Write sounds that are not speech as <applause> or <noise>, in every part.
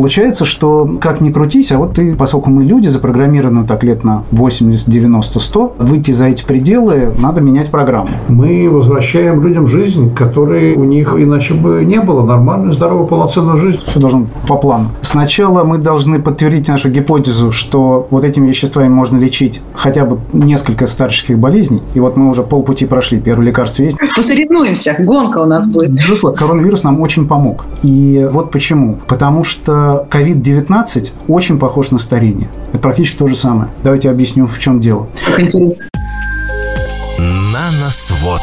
Получается, что как ни крутись, а вот ты, поскольку мы люди, запрограммированы так лет на 80, 90, 100, выйти за эти пределы, надо менять программу. Мы возвращаем людям жизнь, которой у них иначе бы не было. Нормальную, здоровую, полноценную жизнь. Все должно по плану. Сначала мы должны подтвердить нашу гипотезу, что вот этими веществами можно лечить хотя бы несколько старческих болезней. И вот мы уже полпути прошли. Первое лекарство есть. Посоревнуемся. Гонка у нас будет. Безусловно, коронавирус нам очень помог. И вот почему. Потому что COVID-19 очень похож на старение. Это практически то же самое. Давайте объясню, в чем дело. Как интересно. Наносвод.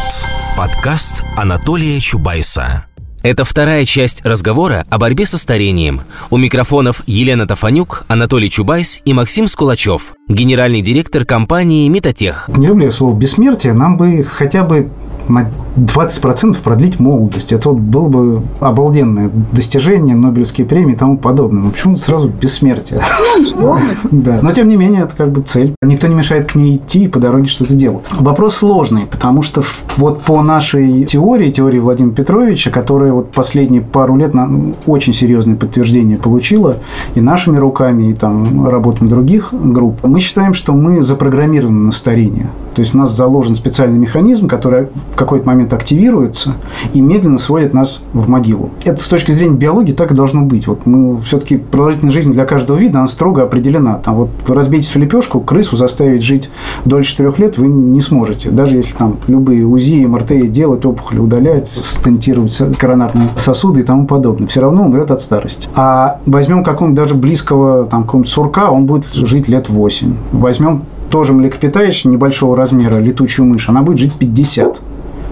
Подкаст Анатолия Чубайса. Это вторая часть разговора о борьбе со старением. У микрофонов Елена Тафанюк, Анатолий Чубайс и Максим Скулачев, генеральный директор компании «Метатех». Не люблю я слово «бессмертие». Нам бы хотя бы на 20% продлить молодость. Это вот было бы обалденное достижение, Нобелевские премии и тому подобное. Но почему сразу бессмертие? Да. Но, тем не менее, это как бы цель. Никто не мешает к ней идти и по дороге что-то делать. Вопрос сложный, потому что вот по нашей теории, теории Владимира Петровича, которая вот последние пару лет на очень серьезное подтверждение получила и нашими руками, и там работами других групп, мы считаем, что мы запрограммированы на старение. То есть у нас заложен специальный механизм, который в какой-то момент активируется и медленно сводит нас в могилу. Это с точки зрения биологии так и должно быть. Вот мы все-таки продолжительность жизни для каждого вида, она строго определена. Там вот вы разбейтесь в лепешку, крысу заставить жить дольше трех лет вы не сможете. Даже если там любые УЗИ, МРТ делать, опухоли удалять, стентировать коронарные сосуды и тому подобное. Все равно умрет от старости. А возьмем какого-нибудь даже близкого там какого-нибудь сурка, он будет жить лет 8. Возьмем тоже млекопитающее небольшого размера, летучую мышь, она будет жить 50.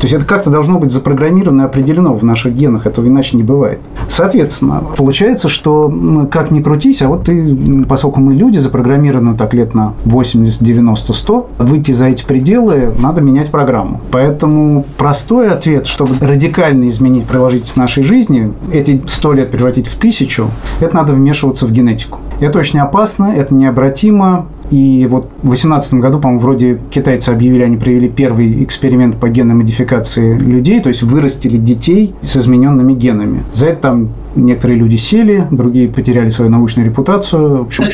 Есть это как-то должно быть запрограммировано и определено в наших генах, этого иначе не бывает. Соответственно, получается, что как ни крутись, а вот ты, поскольку мы люди, запрограммированы так лет на 80, 90, 100, выйти за эти пределы, надо менять программу. Поэтому простой ответ, чтобы радикально изменить продолжительность нашей жизни, эти 100 лет превратить в тысячу, это надо вмешиваться в генетику. Это очень опасно, это необратимо, и вот в 2018 году, по-моему, вроде китайцы объявили, они провели первый эксперимент по генной модификации людей, то есть вырастили детей с измененными генами. За это там некоторые люди сели, другие потеряли свою научную репутацию. В общем,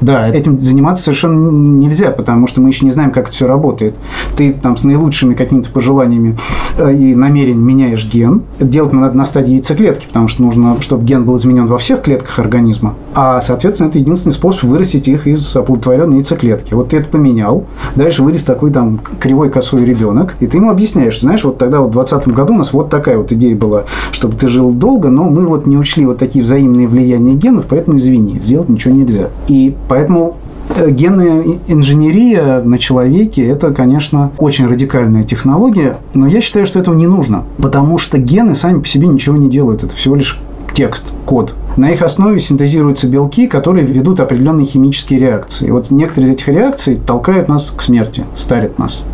да, этим заниматься совершенно нельзя, потому что мы еще не знаем, как это все работает. Ты там с наилучшими какими-то пожеланиями э, и намерением меняешь ген. Делать надо на стадии яйцеклетки, потому что нужно, чтобы ген был изменен во всех клетках организма. А, соответственно, это единственный способ вырастить их из оплодотворенной яйцеклетки. Вот ты это поменял, дальше вырос такой там кривой косой ребенок, и ты ему объясняешь, что, знаешь, вот тогда вот в 2020 году у нас вот такая вот идея была, чтобы ты жил долго, но мы вот не учли вот такие взаимные влияния генов, поэтому извини, сделать ничего нельзя. И поэтому э, Генная инженерия на человеке – это, конечно, очень радикальная технология, но я считаю, что этого не нужно, потому что гены сами по себе ничего не делают. Это всего лишь текст, код. На их основе синтезируются белки, которые ведут определенные химические реакции. Вот некоторые из этих реакций толкают нас к смерти, старят нас.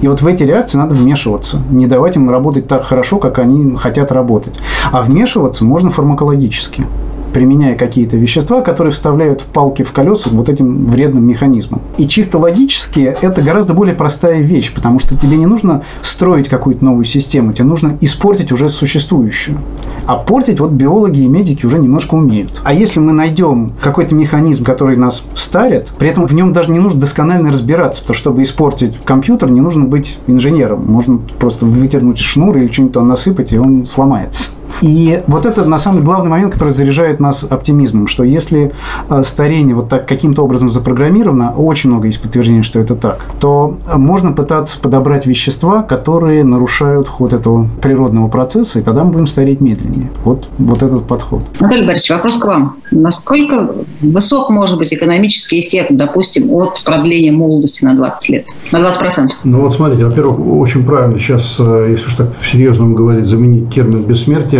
И вот в эти реакции надо вмешиваться, не давать им работать так хорошо, как они хотят работать. А вмешиваться можно фармакологически применяя какие-то вещества, которые вставляют в палки в колеса вот этим вредным механизмом. И чисто логически это гораздо более простая вещь, потому что тебе не нужно строить какую-то новую систему, тебе нужно испортить уже существующую. А портить вот биологи и медики уже немножко умеют. А если мы найдем какой-то механизм, который нас старит, при этом в нем даже не нужно досконально разбираться, потому что чтобы испортить компьютер, не нужно быть инженером. Можно просто вытернуть шнур или что-нибудь там насыпать, и он сломается. И вот это, на самом деле, главный момент, который заряжает нас оптимизмом, что если э, старение вот так каким-то образом запрограммировано, очень много есть подтверждений, что это так, то можно пытаться подобрать вещества, которые нарушают ход этого природного процесса, и тогда мы будем стареть медленнее. Вот, вот этот подход. Анатолий Борисович, вопрос к вам. Насколько высок может быть экономический эффект, допустим, от продления молодости на 20 лет? На 20%? Ну вот смотрите, во-первых, очень правильно сейчас, э, если уж так серьезно говорить, заменить термин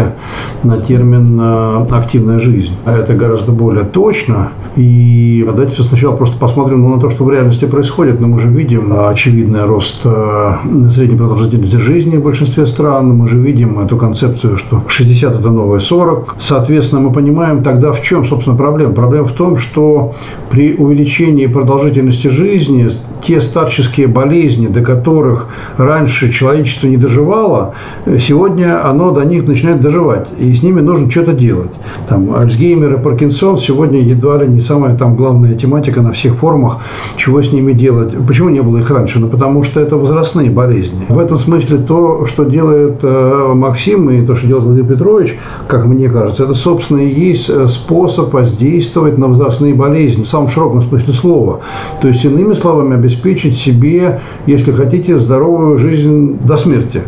бессмертия на термин э, «активная жизнь». А это гораздо более точно. И давайте сначала просто посмотрим ну, на то, что в реальности происходит. Но мы же видим очевидный рост э, средней продолжительности жизни в большинстве стран. Мы же видим эту концепцию, что 60 – это новое 40. Соответственно, мы понимаем тогда, в чем, собственно, проблема. Проблема в том, что при увеличении продолжительности жизни те старческие болезни, до которых раньше человечество не доживало, сегодня оно до них начинает доживать. И с ними нужно что-то делать. Там, Альцгеймер и Паркинсон сегодня едва ли не самая там главная тематика на всех форумах, чего с ними делать. Почему не было их раньше? Ну, потому что это возрастные болезни. В этом смысле то, что делает э, Максим и то, что делает Владимир Петрович, как мне кажется, это, собственно, и есть э, способ воздействовать на возрастные болезни в самом широком смысле слова. То есть, иными словами, обеспечить себе, если хотите, здоровую жизнь до смерти.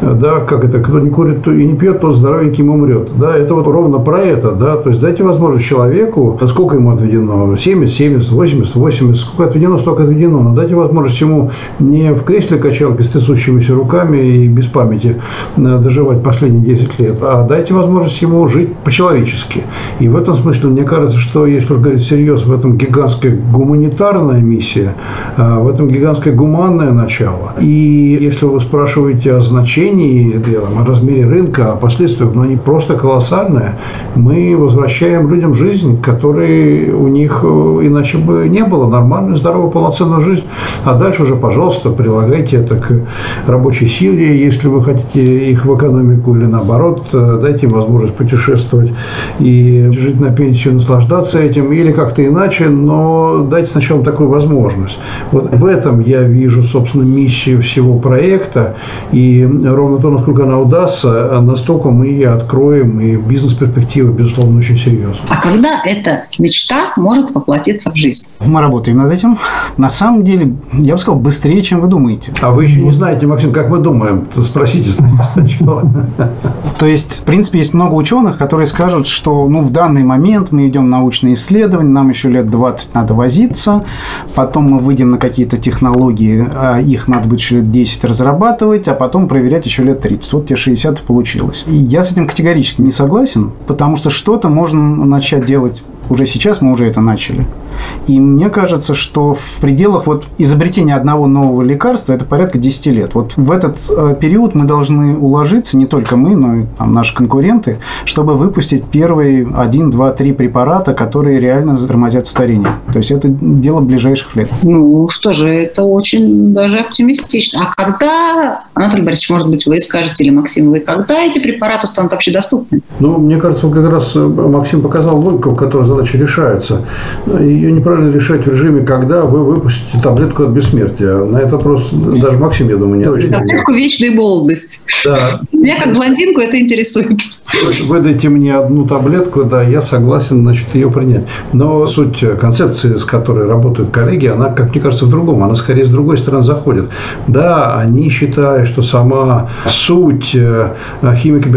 Да, как это, кто не курит и не пьет, тот здоровеньким умрет. Да, это вот ровно про это. Да, то есть, дайте возможность человеку, сколько ему отведено, 70, 70, 80, 80, сколько отведено, столько отведено. Но дайте возможность ему не в кресле качалки с трясущимися руками и без памяти э, доживать последние 10 лет, а дайте возможность ему жить по-человечески. И в этом смысле, мне кажется, что если уж говорить всерьез, в этом гигантская гуманитарная миссия, э, в этом гигантское гуманное начало. И если вы спрашиваете о значении, о размере рынка, о последствиях, но они просто колоссальные, мы возвращаем людям жизнь, которой у них э, иначе бы не было. Нормальную, здоровую, полноценную жизнь. А дальше уже, пожалуйста, прилагайте это к рабочей силе, если вы хотите их в экономику или наоборот, э, дайте им возможность путешествовать и жить на пенсию, наслаждаться этим или как-то иначе, но дайте сначала такую возможность. Вот в этом я вижу, собственно, миссию всего проекта, и ровно то, насколько она удастся, настолько мы и откроем, и бизнес-перспективы, безусловно, очень серьезные. А когда эта мечта может воплотиться в жизнь? Мы работаем над этим. На самом деле, я бы сказал, быстрее, чем вы думаете. А вы еще не знаете, Максим, как мы думаем? Спросите сначала. То есть, в принципе, есть много ученых, которые скажут, что ну, в данный момент мы идем научные исследования, нам еще лет 20 надо возиться, потом мы выйдем на какие-то технологии, а их надо будет еще лет 10 разрабатывать, а потом проверять еще лет 30. Вот тебе 60 и получилось. И я с этим категорически не согласен, потому что что-то можно начать делать уже сейчас, мы уже это начали. И мне кажется, что в пределах вот изобретения одного нового лекарства это порядка 10 лет. Вот в этот э, период мы должны уложиться, не только мы, но и там, наши конкуренты, чтобы выпустить первые 1, 2, 3 препарата, которые реально тормозят старение. То есть это дело ближайших лет. Ну что же, это очень даже оптимистично. А когда, Анатолий Борисович, может быть, вы скажете, или Максим, вы когда эти препараты станут вообще доступны? Ну, мне кажется, как раз э, Максим показал логику, в которой задача решается. Ее неправильно решать в режиме, когда вы выпустите таблетку от бессмертия. На это вопрос даже Максим, я думаю, не ответит. Таблетку вечной молодость. Да. Меня как блондинку это интересует. Выдайте мне одну таблетку, да, я согласен, значит, ее принять. Но суть концепции, с которой работают коллеги, она, как мне кажется, в другом. Она скорее с другой стороны заходит. Да, они считают, что сама суть э,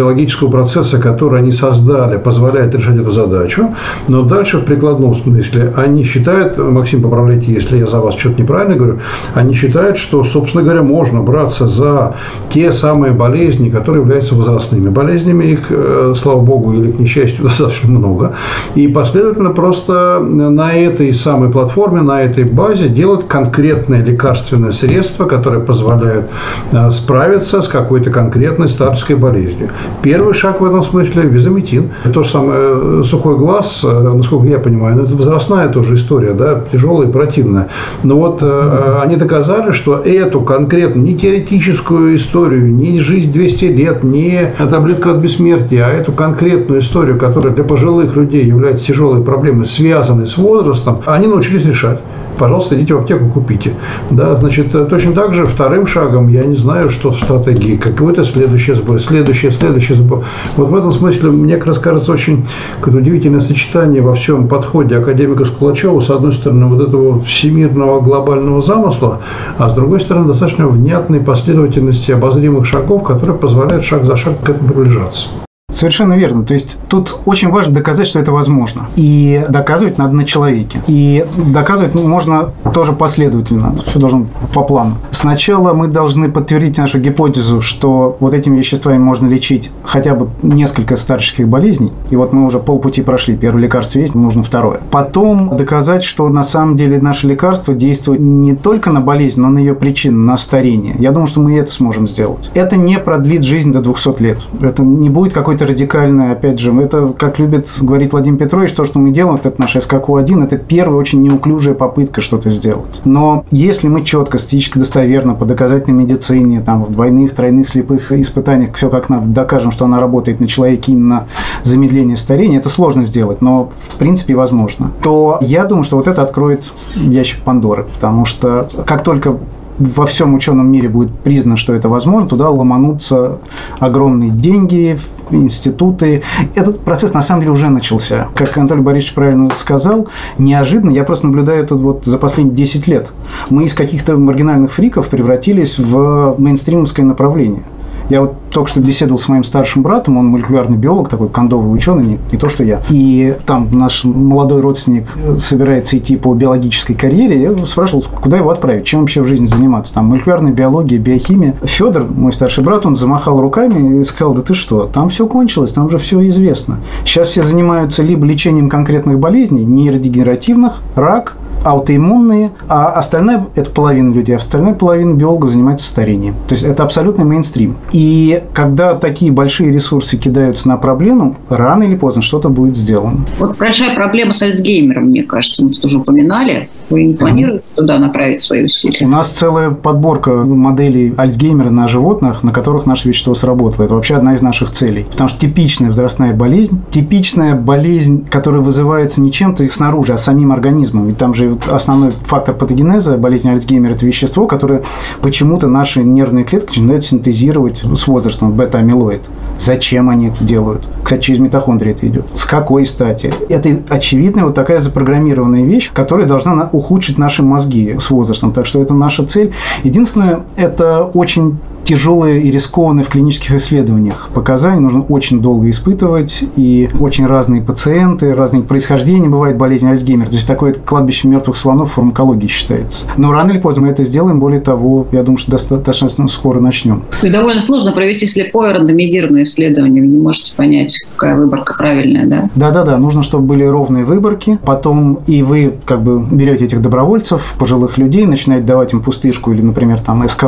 химико-биологического процесса, который они создали, позволяет решать эту задачу. Но дальше в прикладном смысле они считают, Максим, поправляйте, если я за вас что-то неправильно говорю, они считают, что, собственно говоря, можно браться за те самые болезни, которые являются возрастными болезнями. Их, э, слава богу, или к несчастью, <laughs> достаточно много. И последовательно просто на этой самой платформе, на этой базе делать конкретное лекарственное средство, которое позволяет э, справиться с какой-то конкретной старческой болезнью. Первый шаг в этом смысле – визометин. То же самое э, сухой глаз, насколько я понимаю, это возрастная тоже история, да, тяжелая и противная. Но вот э, они доказали, что эту конкретно, не теоретическую историю, не жизнь 200 лет, не таблетка от бессмертия, а эту конкретную историю, которая для пожилых людей является тяжелой проблемой, связанной с возрастом, они научились решать пожалуйста, идите в аптеку, купите. Да, значит, точно так же вторым шагом, я не знаю, что в стратегии, какой-то следующий сбор, следующий, следующий сбор. Вот в этом смысле мне как раз кажется очень удивительное сочетание во всем подходе академика Скулачева, с одной стороны, вот этого всемирного глобального замысла, а с другой стороны, достаточно внятной последовательности обозримых шагов, которые позволяют шаг за шагом к этому приближаться. Совершенно верно. То есть тут очень важно доказать, что это возможно. И доказывать надо на человеке. И доказывать можно тоже последовательно. Все должно по плану. Сначала мы должны подтвердить нашу гипотезу, что вот этими веществами можно лечить хотя бы несколько старческих болезней. И вот мы уже полпути прошли. Первое лекарство есть, нужно второе. Потом доказать, что на самом деле наше лекарство действует не только на болезнь, но на ее причины, на старение. Я думаю, что мы это сможем сделать. Это не продлит жизнь до 200 лет. Это не будет какой-то радикальное, опять же, это, как любит говорить Владимир Петрович, то, что мы делаем, это наш СККУ-1, это первая очень неуклюжая попытка что-то сделать. Но если мы четко, статистически достоверно, по доказательной медицине, там, в двойных, тройных слепых испытаниях, все как надо, докажем, что она работает на человеке именно замедление старения, это сложно сделать, но в принципе возможно, то я думаю, что вот это откроет ящик Пандоры, потому что как только во всем ученом мире будет признано, что это возможно, туда ломанутся огромные деньги, институты. Этот процесс на самом деле уже начался. Как Анатолий Борисович правильно сказал, неожиданно, я просто наблюдаю это вот за последние 10 лет. Мы из каких-то маргинальных фриков превратились в мейнстримовское направление. Я вот только что беседовал с моим старшим братом, он молекулярный биолог, такой кондовый ученый, не, не то, что я. И там наш молодой родственник собирается идти по биологической карьере. Я спрашивал, куда его отправить, чем вообще в жизни заниматься. Там молекулярная биология, биохимия. Федор, мой старший брат, он замахал руками и сказал, да ты что, там все кончилось, там же все известно. Сейчас все занимаются либо лечением конкретных болезней, нейродегенеративных, рак, аутоиммунные, а остальная, это половина людей, а остальная половина биологов занимается старением. То есть это абсолютный мейнстрим. И когда такие большие ресурсы кидаются на проблему, рано или поздно что-то будет сделано. Вот большая проблема с Альцгеймером, мне кажется, мы тут уже упоминали. Вы не планируете туда направить свои усилия? У нас целая подборка моделей Альцгеймера на животных, на которых наше вещество сработало. Это вообще одна из наших целей. Потому что типичная возрастная болезнь, типичная болезнь, которая вызывается не чем-то снаружи, а самим организмом. Ведь там же основной фактор патогенеза болезни Альцгеймера – это вещество, которое почему-то наши нервные клетки начинают синтезировать с возрастом, бета-амилоид. Зачем они это делают? Кстати, через митохондрии это идет. С какой стати? Это очевидная вот такая запрограммированная вещь, которая должна ухудшить наши мозги с возрастом. Так что это наша цель. Единственное, это очень тяжелые и рискованные в клинических исследованиях показания. Нужно очень долго испытывать, и очень разные пациенты, разные происхождения бывает болезнь Альцгеймера. То есть такое кладбище мертвых слонов в фармакологии считается. Но рано или поздно мы это сделаем. Более того, я думаю, что достаточно скоро начнем. То есть довольно сложно провести слепое рандомизированное исследование. Вы не можете понять, какая выборка правильная, да? Да-да-да. Нужно, чтобы были ровные выборки. Потом и вы как бы берете этих добровольцев, пожилых людей, начинаете давать им пустышку или, например, там СКК.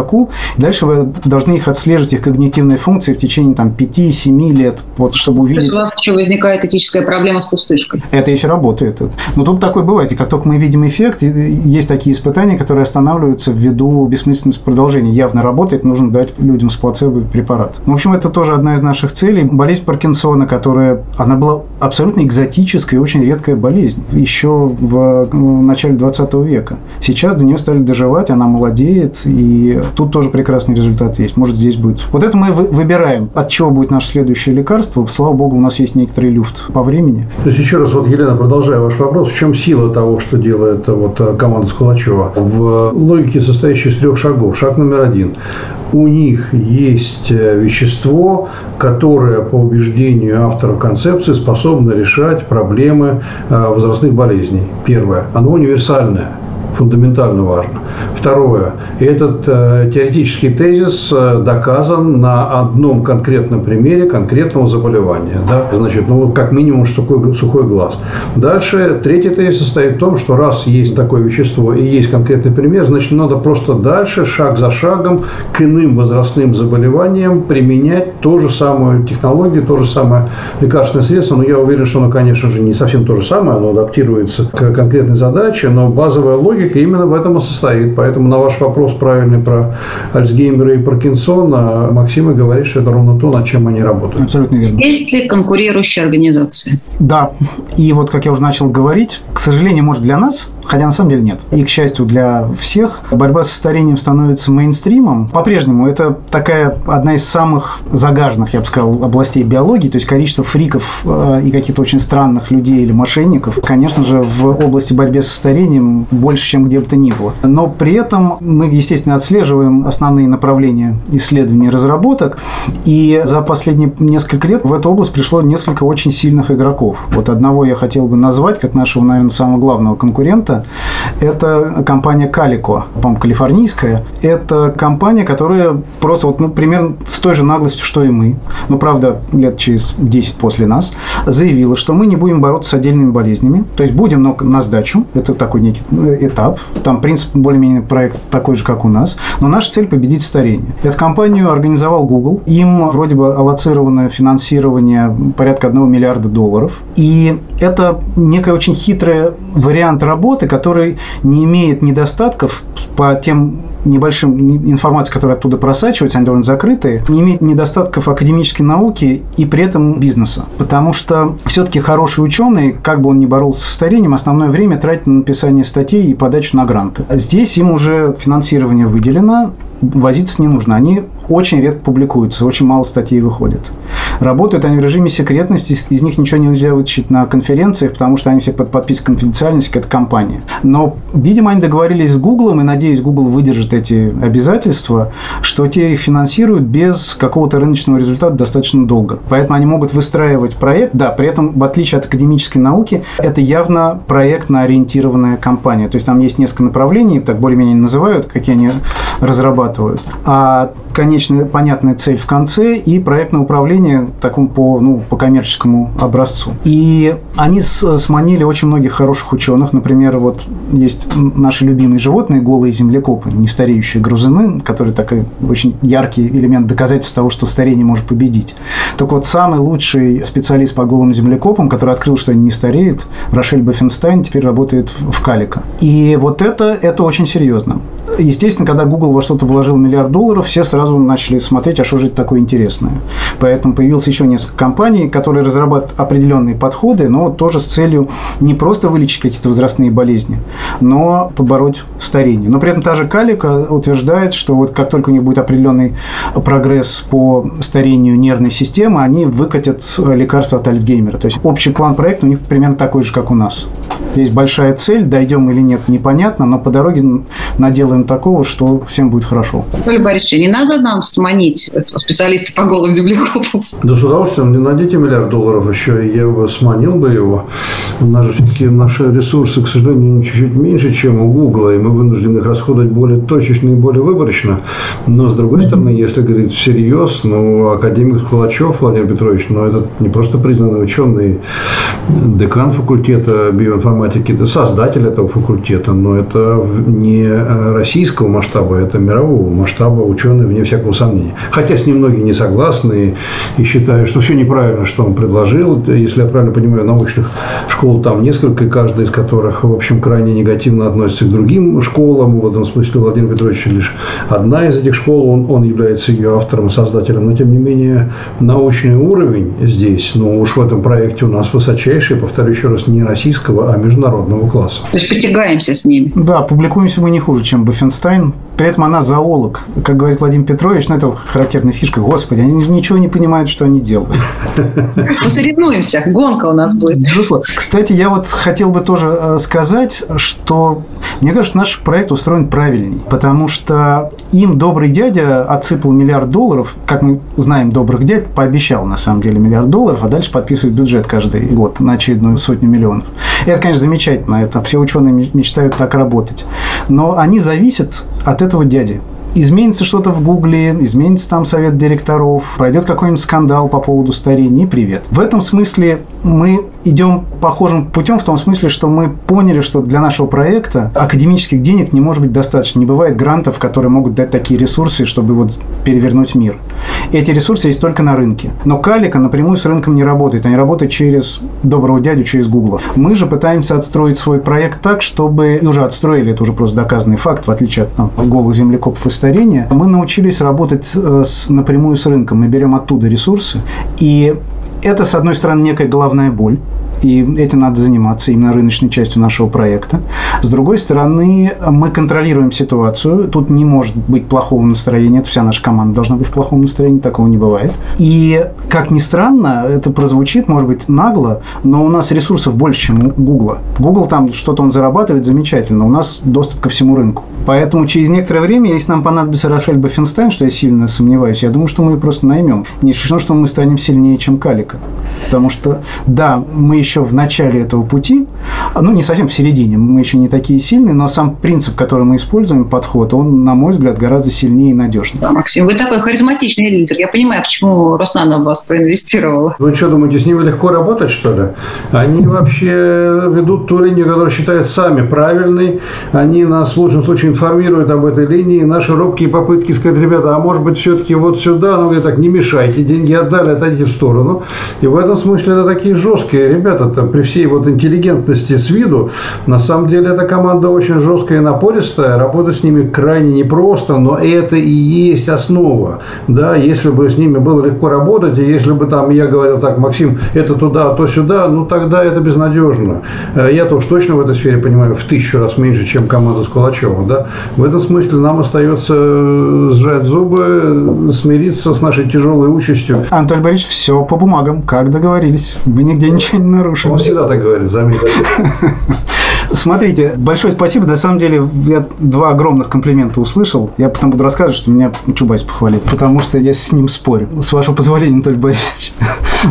Дальше вы должны их отслеживать, их когнитивные функции в течение там, 5-7 лет, вот, чтобы увидеть... То есть у вас еще возникает этическая проблема с пустышкой? Это еще работает. Но тут такое бывает. И как только мы видим эффект, есть такие испытания, которые останавливаются ввиду бессмысленности продолжения. Явно работает, нужно дать людям с плацебо препарат. В общем, это тоже одна из наших целей. Болезнь Паркинсона, которая, она была абсолютно экзотическая и очень редкая болезнь еще в ну, начале 20 века. Сейчас до нее стали доживать, она молодеет, и тут тоже прекрасный результат есть, может здесь будет. Вот это мы выбираем, от чего будет наше следующее лекарство. Слава богу, у нас есть некоторый люфт по времени. То есть еще раз, вот, Елена, продолжая ваш вопрос, в чем сила того, что делает вот э, команда Скулачева? В логике, состоящей из трех шагов. Шаг номер один. У них есть э, вещество, которое, по убеждению авторов концепции, способно решать проблемы э, возрастных болезней. Первое. Оно универсальное фундаментально важно. Второе. Этот э, теоретический тезис э, доказан на одном конкретном примере конкретного заболевания. Да? Значит, ну, как минимум, что такое сухой глаз. Дальше, третий тезис состоит в том, что раз есть такое вещество и есть конкретный пример, значит, надо просто дальше, шаг за шагом, к иным возрастным заболеваниям применять ту же самую технологию, то же самое лекарственное средство. Но я уверен, что оно, конечно же, не совсем то же самое, оно адаптируется к конкретной задаче, но базовая логика логика именно в этом и состоит. Поэтому на ваш вопрос правильный про Альцгеймера и Паркинсона Максима говорит, что это ровно то, над чем они работают. Абсолютно верно. Есть ли конкурирующие организации? Да. И вот, как я уже начал говорить, к сожалению, может, для нас Хотя на самом деле нет. И, к счастью для всех, борьба со старением становится мейнстримом. По-прежнему это такая одна из самых загаженных, я бы сказал, областей биологии. То есть количество фриков э, и каких-то очень странных людей или мошенников, конечно же, в области борьбы со старением больше, чем где бы то ни было. Но при этом мы, естественно, отслеживаем основные направления исследований и разработок. И за последние несколько лет в эту область пришло несколько очень сильных игроков. Вот одного я хотел бы назвать как нашего, наверное, самого главного конкурента Это компания Calico, по-моему, калифорнийская. Это компания, которая просто вот, ну, примерно с той же наглостью, что и мы, ну, правда, лет через 10 после нас, заявила, что мы не будем бороться с отдельными болезнями. То есть будем, но на сдачу. Это такой некий э, этап. Там принцип более-менее проект такой же, как у нас. Но наша цель – победить старение. Эту компанию организовал Google. Им вроде бы аллоцировано финансирование порядка 1 миллиарда долларов. И это некая очень хитрый вариант работы, который не имеет недостатков по тем небольшим информации, которая оттуда просачивается, они довольно закрытые, не имеет недостатков академической науки и при этом бизнеса. Потому что все-таки хороший ученый, как бы он ни боролся с старением, основное время тратит на написание статей и подачу на гранты. Здесь им уже финансирование выделено, возиться не нужно. Они очень редко публикуются, очень мало статей выходит. Работают они в режиме секретности, из них ничего нельзя вытащить на конференциях, потому что они все под подпиской конфиденциальности, как это компания. Но, видимо, они договорились с Гуглом, и, надеюсь, Google выдержит эти обязательства, что те их финансируют без какого-то рыночного результата достаточно долго. Поэтому они могут выстраивать проект, да, при этом, в отличие от академической науки, это явно проектно-ориентированная компания. То есть там есть несколько направлений, так более-менее называют, какие они разрабатывают. А конечная понятная цель в конце и проектное управление такому по, ну, по коммерческому образцу. И они сманили очень многих хороших ученых. Например, вот есть наши любимые животные, голые землекопы, нестареющие грузины, которые такой очень яркий элемент доказательства того, что старение может победить. Так вот, самый лучший специалист по голым землекопам, который открыл, что они не стареют, Рошель Баффенстайн, теперь работает в Калика. И вот это, это очень серьезно. Естественно, когда Google во что-то вложил миллиард долларов, все сразу начали смотреть, а что же это такое интересное. Поэтому появилось еще несколько компаний, которые разрабатывают определенные подходы, но тоже с целью не просто вылечить какие-то возрастные болезни, но побороть старение. Но при этом та же Калика утверждает, что вот как только у них будет определенный прогресс по старению нервной системы, они выкатят лекарства от Альцгеймера. То есть общий план проекта у них примерно такой же, как у нас. Есть большая цель, дойдем или нет, непонятно, но по дороге наделаем такого, что всем будет хорошо. Анатолий Борисович, не надо нам сманить специалиста по голым землекопам? Да с удовольствием. Не найдите миллиард долларов еще, я бы сманил бы его. У нас же все-таки наши ресурсы, к сожалению, чуть-чуть меньше, чем у Гугла, и мы вынуждены их расходовать более точечно и более выборочно. Но, с другой стороны, если говорить всерьез, ну, академик Скулачев Владимир Петрович, ну, это не просто признанный ученый, декан факультета биоинформатики, это создатель этого факультета, но это не российского масштаба, это мирового масштаба ученый, вне всякого сомнения. Хотя с ним многие не согласны и считают, что все неправильно, что он предложил. Если я правильно понимаю, научных школ там несколько, и каждая из которых, в общем, крайне негативно относится к другим школам. В этом смысле Владимир Петрович лишь одна из этих школ, он, он является ее автором и создателем. Но, тем не менее, научный уровень здесь, ну уж в этом проекте у нас высочайший, повторю еще раз, не российского, а международного класса. То есть потягаемся с ним. Да, публикуемся мы не хуже, чем Баффенстайн. При этом она зоолог. Как говорит Владимир Петрович, ну это характерная фишка. Господи, они ничего не понимают, что они делают. <laughs> Посоревнуемся. Гонка у нас будет. Кстати, я вот хотел бы тоже э, сказать, что мне кажется, наш проект устроен правильней. Потому что им добрый дядя отсыпал миллиард долларов. Как мы знаем, добрых дядь пообещал на самом деле миллиард долларов, а дальше подписывает бюджет каждый год на очередную сотню миллионов. И это, конечно, замечательно. Это все ученые мечтают так работать. Но они зависят от этого дяди изменится что-то в Гугле, изменится там совет директоров, пройдет какой-нибудь скандал по поводу старения, привет. В этом смысле мы идем похожим путем в том смысле, что мы поняли, что для нашего проекта академических денег не может быть достаточно. Не бывает грантов, которые могут дать такие ресурсы, чтобы вот перевернуть мир. Эти ресурсы есть только на рынке. Но Калика напрямую с рынком не работает. Они работают через доброго дядю, через Гугла. Мы же пытаемся отстроить свой проект так, чтобы... Уже отстроили, это уже просто доказанный факт, в отличие от там, голых землекопов и старения. Мы научились работать э, с, напрямую с рынком. Мы берем оттуда ресурсы. И это, с одной стороны, некая головная боль, и этим надо заниматься именно рыночной частью нашего проекта. С другой стороны, мы контролируем ситуацию. Тут не может быть плохого настроения. Это вся наша команда должна быть в плохом настроении. Такого не бывает. И, как ни странно, это прозвучит, может быть, нагло, но у нас ресурсов больше, чем у Гугла. Google там что-то он зарабатывает замечательно. У нас доступ ко всему рынку. Поэтому через некоторое время, если нам понадобится Рошель Баффенстайн, что я сильно сомневаюсь, я думаю, что мы ее просто наймем. Не исключено, что мы станем сильнее, чем Калика. Потому что, да, мы еще в начале этого пути, ну, не совсем в середине, мы еще не такие сильные, но сам принцип, который мы используем, подход, он, на мой взгляд, гораздо сильнее и надежнее. Да, Максим, вы такой харизматичный лидер. Я понимаю, почему Роснана в вас проинвестировала. Вы что, думаете, с ними легко работать, что ли? Они вообще ведут ту линию, которую считают сами правильной. Они нас в лучшем случае информируют об этой линии. Наши робкие попытки сказать, ребята, а может быть, все-таки вот сюда, ну, так, не мешайте, деньги отдали, отойдите в сторону. И в этом смысле это такие жесткие ребята, там, при всей вот интеллигентности с виду, на самом деле эта команда очень жесткая и напористая, работать с ними крайне непросто, но это и есть основа. Да, если бы с ними было легко работать, и если бы там я говорил так, Максим, это туда, то сюда, ну тогда это безнадежно. Э, Я-то уж точно в этой сфере понимаю в тысячу раз меньше, чем команда с Кулачевым. Да? В этом смысле нам остается э, сжать зубы, смириться с нашей тяжелой участью. Анатолий Борисович, все по бумагам, как договорились. Мы нигде ничего не нарушили. Он всегда так говорит, заметьте. <laughs> Смотрите, большое спасибо. На самом деле, я два огромных комплимента услышал. Я потом буду рассказывать, что меня Чубайс похвалил, потому что я с ним спорю. С вашего позволения, Анатолий Борисович. <laughs>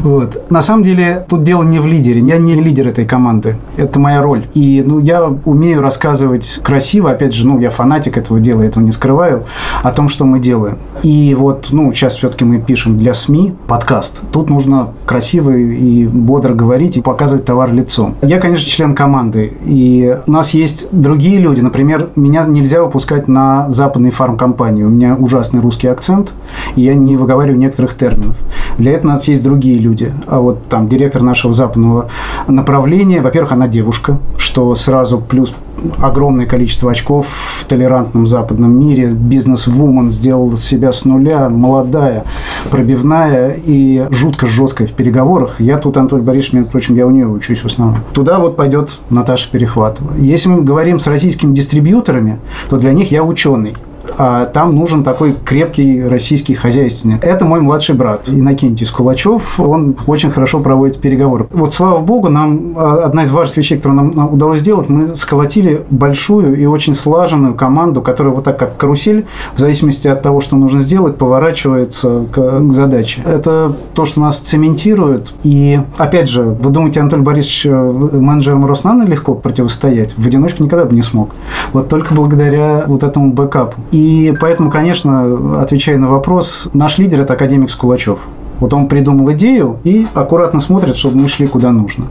Вот. На самом деле, тут дело не в лидере. Я не лидер этой команды. Это моя роль. И ну, я умею рассказывать красиво. Опять же, ну, я фанатик этого дела, этого не скрываю, о том, что мы делаем. И вот, ну, сейчас все-таки мы пишем для СМИ подкаст. Тут нужно красиво и бодро говорить и показывать товар лицом. Я, конечно, член команды. И у нас есть другие люди. Например, меня нельзя выпускать на западной фармкомпании. У меня ужасный русский акцент, и я не выговариваю некоторых терминов. Для этого у нас есть другие люди. А вот там директор нашего западного направления, во-первых, она девушка, что сразу плюс огромное количество очков в толерантном западном мире. Бизнес-вумен сделала себя с нуля, молодая, пробивная и жутко жесткая в переговорах. Я тут, Анатолий Борисович, между прочим, я у нее учусь в основном. Туда вот пойдет Наташа Перехватова. Если мы говорим с российскими дистрибьюторами, то для них я ученый а там нужен такой крепкий российский хозяйственник. Это мой младший брат Иннокентий Скулачев. Он очень хорошо проводит переговоры. Вот, слава богу, нам а, одна из важных вещей, которую нам, нам удалось сделать, мы сколотили большую и очень слаженную команду, которая вот так как карусель, в зависимости от того, что нужно сделать, поворачивается к, к задаче. Это то, что нас цементирует. И, опять же, вы думаете, Анатолий Борисович менеджером Роснана легко противостоять? В одиночку никогда бы не смог. Вот только благодаря вот этому бэкапу. И поэтому, конечно, отвечая на вопрос, наш лидер – это академик Скулачев. Вот он придумал идею и аккуратно смотрит, чтобы мы шли куда нужно.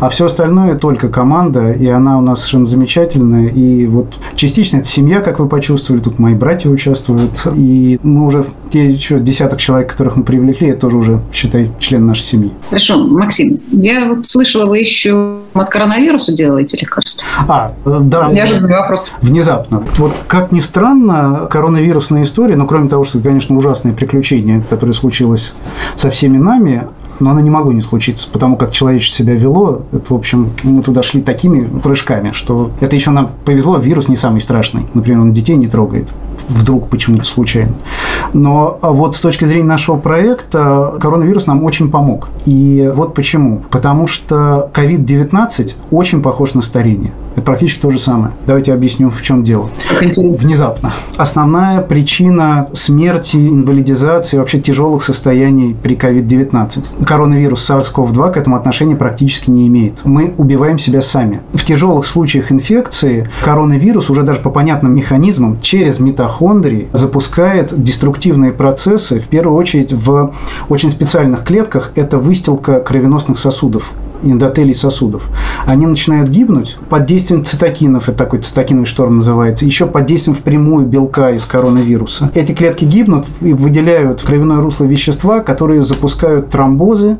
А все остальное только команда, и она у нас совершенно замечательная. И вот частично это семья, как вы почувствовали, тут мои братья участвуют. И мы уже те еще десяток человек, которых мы привлекли, это тоже уже, считай, член нашей семьи. Хорошо, Максим, я вот слышала, вы еще от коронавируса делаете лекарства. А, да. Неожиданный вопрос. Внезапно. Вот как ни странно, коронавирусная история, ну, кроме того, что, конечно, ужасное приключение, которое случилось со всеми нами, но оно не могло не случиться, потому как человечество себя вело. Это, в общем, мы туда шли такими прыжками, что это еще нам повезло, вирус не самый страшный. Например, он детей не трогает вдруг почему-то случайно. Но вот с точки зрения нашего проекта коронавирус нам очень помог. И вот почему. Потому что COVID-19 очень похож на старение. Это практически то же самое. Давайте объясню, в чем дело. Внезапно. Основная причина смерти, инвалидизации, вообще тяжелых состояний при COVID-19. Коронавирус SARS-CoV-2 к этому отношения практически не имеет. Мы убиваем себя сами. В тяжелых случаях инфекции коронавирус уже даже по понятным механизмам через митохондрии запускает деструктивные процессы, в первую очередь в очень специальных клетках. Это выстилка кровеносных сосудов эндотелий сосудов, они начинают гибнуть под действием цитокинов, это такой цитокиновый шторм называется, еще под действием впрямую белка из коронавируса. Эти клетки гибнут и выделяют в кровяное русло вещества, которые запускают тромбозы,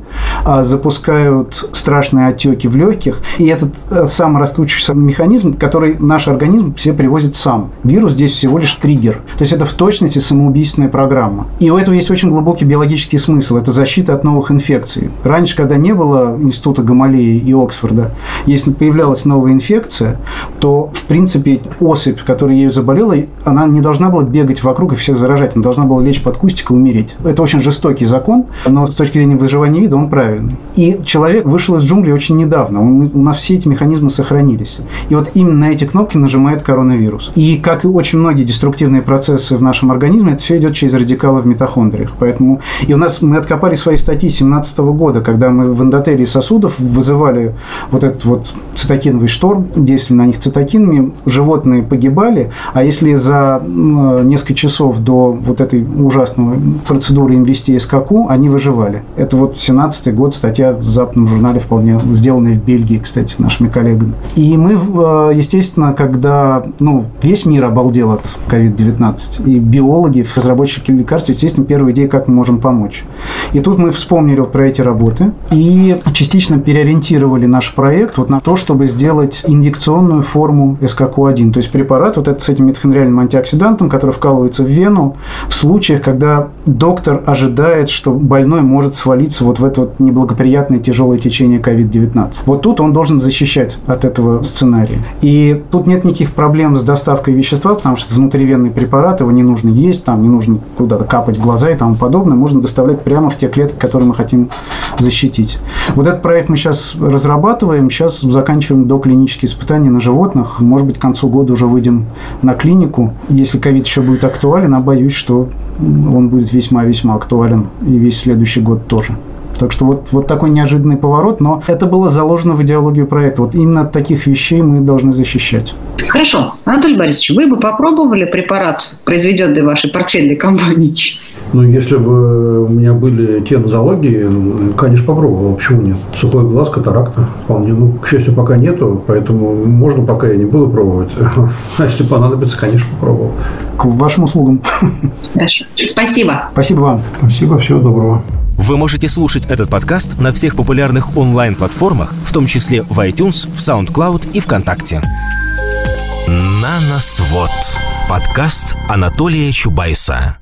запускают страшные отеки в легких, и этот самый раскручивающийся механизм, который наш организм все привозит сам. Вирус здесь всего лишь триггер. То есть это в точности самоубийственная программа. И у этого есть очень глубокий биологический смысл. Это защита от новых инфекций. Раньше, когда не было института Гамалеи и Оксфорда, если появлялась новая инфекция, то, в принципе, особь, которая ею заболела, она не должна была бегать вокруг и всех заражать, она должна была лечь под кустик и умереть. Это очень жестокий закон, но с точки зрения выживания вида он правильный. И человек вышел из джунглей очень недавно, он, у нас все эти механизмы сохранились. И вот именно эти кнопки нажимает коронавирус. И, как и очень многие деструктивные процессы в нашем организме, это все идет через радикалы в митохондриях. Поэтому... И у нас мы откопали свои статьи 2017 года, когда мы в эндотерии сосудов вызывали вот этот вот цитокиновый шторм, действовали на них цитокинами, животные погибали, а если за несколько часов до вот этой ужасной процедуры инвести СККУ, они выживали. Это вот 17 год, статья в западном журнале вполне сделанная в Бельгии, кстати, нашими коллегами. И мы, э, естественно, когда ну, весь мир обалдел от COVID-19, и биологи, разработчики лекарств, естественно, первая идея, как мы можем помочь. И тут мы вспомнили про эти работы и частично переориентировали наш проект вот на то, чтобы сделать инъекционную форму СККУ-1, то есть препарат вот этот с этим метфенриальным антиоксидантом, который вкалывается в вену в случаях, когда доктор ожидает, что больной может свалиться вот в это вот неблагоприятное тяжелое течение COVID-19. Вот тут он должен защищать от этого сценария. И тут нет никаких проблем с доставкой вещества, потому что это внутривенный препарат, его не нужно есть, там не нужно куда-то капать в глаза и тому подобное, можно доставлять прямо в те клетки, которые мы хотим защитить. Вот этот проект мы сейчас разрабатываем, сейчас заканчиваем доклинические испытания на животных, может быть, к концу года уже выйдем на клинику. Если ковид еще будет актуален, а боюсь, что он будет весьма-весьма актуален и весь следующий год тоже. Так что вот, вот такой неожиданный поворот, но это было заложено в идеологию проекта. Вот именно от таких вещей мы должны защищать. Хорошо. Анатолий Борисович, вы бы попробовали препарат, произведенный вашей портфельной компанией? Ну, если бы у меня были те нозологии, конечно, попробовал. Почему нет? Сухой глаз, катаракта. Вполне. Ну, к счастью, пока нету, поэтому можно пока я не буду пробовать. <laughs> А если понадобится, конечно, попробовал. К вашим услугам. Хорошо. Спасибо. Спасибо вам. Спасибо, всего доброго. Вы можете слушать этот подкаст на всех популярных онлайн-платформах, в том числе в iTunes, в SoundCloud и ВКонтакте. «Наносвод» – подкаст Анатолия Чубайса.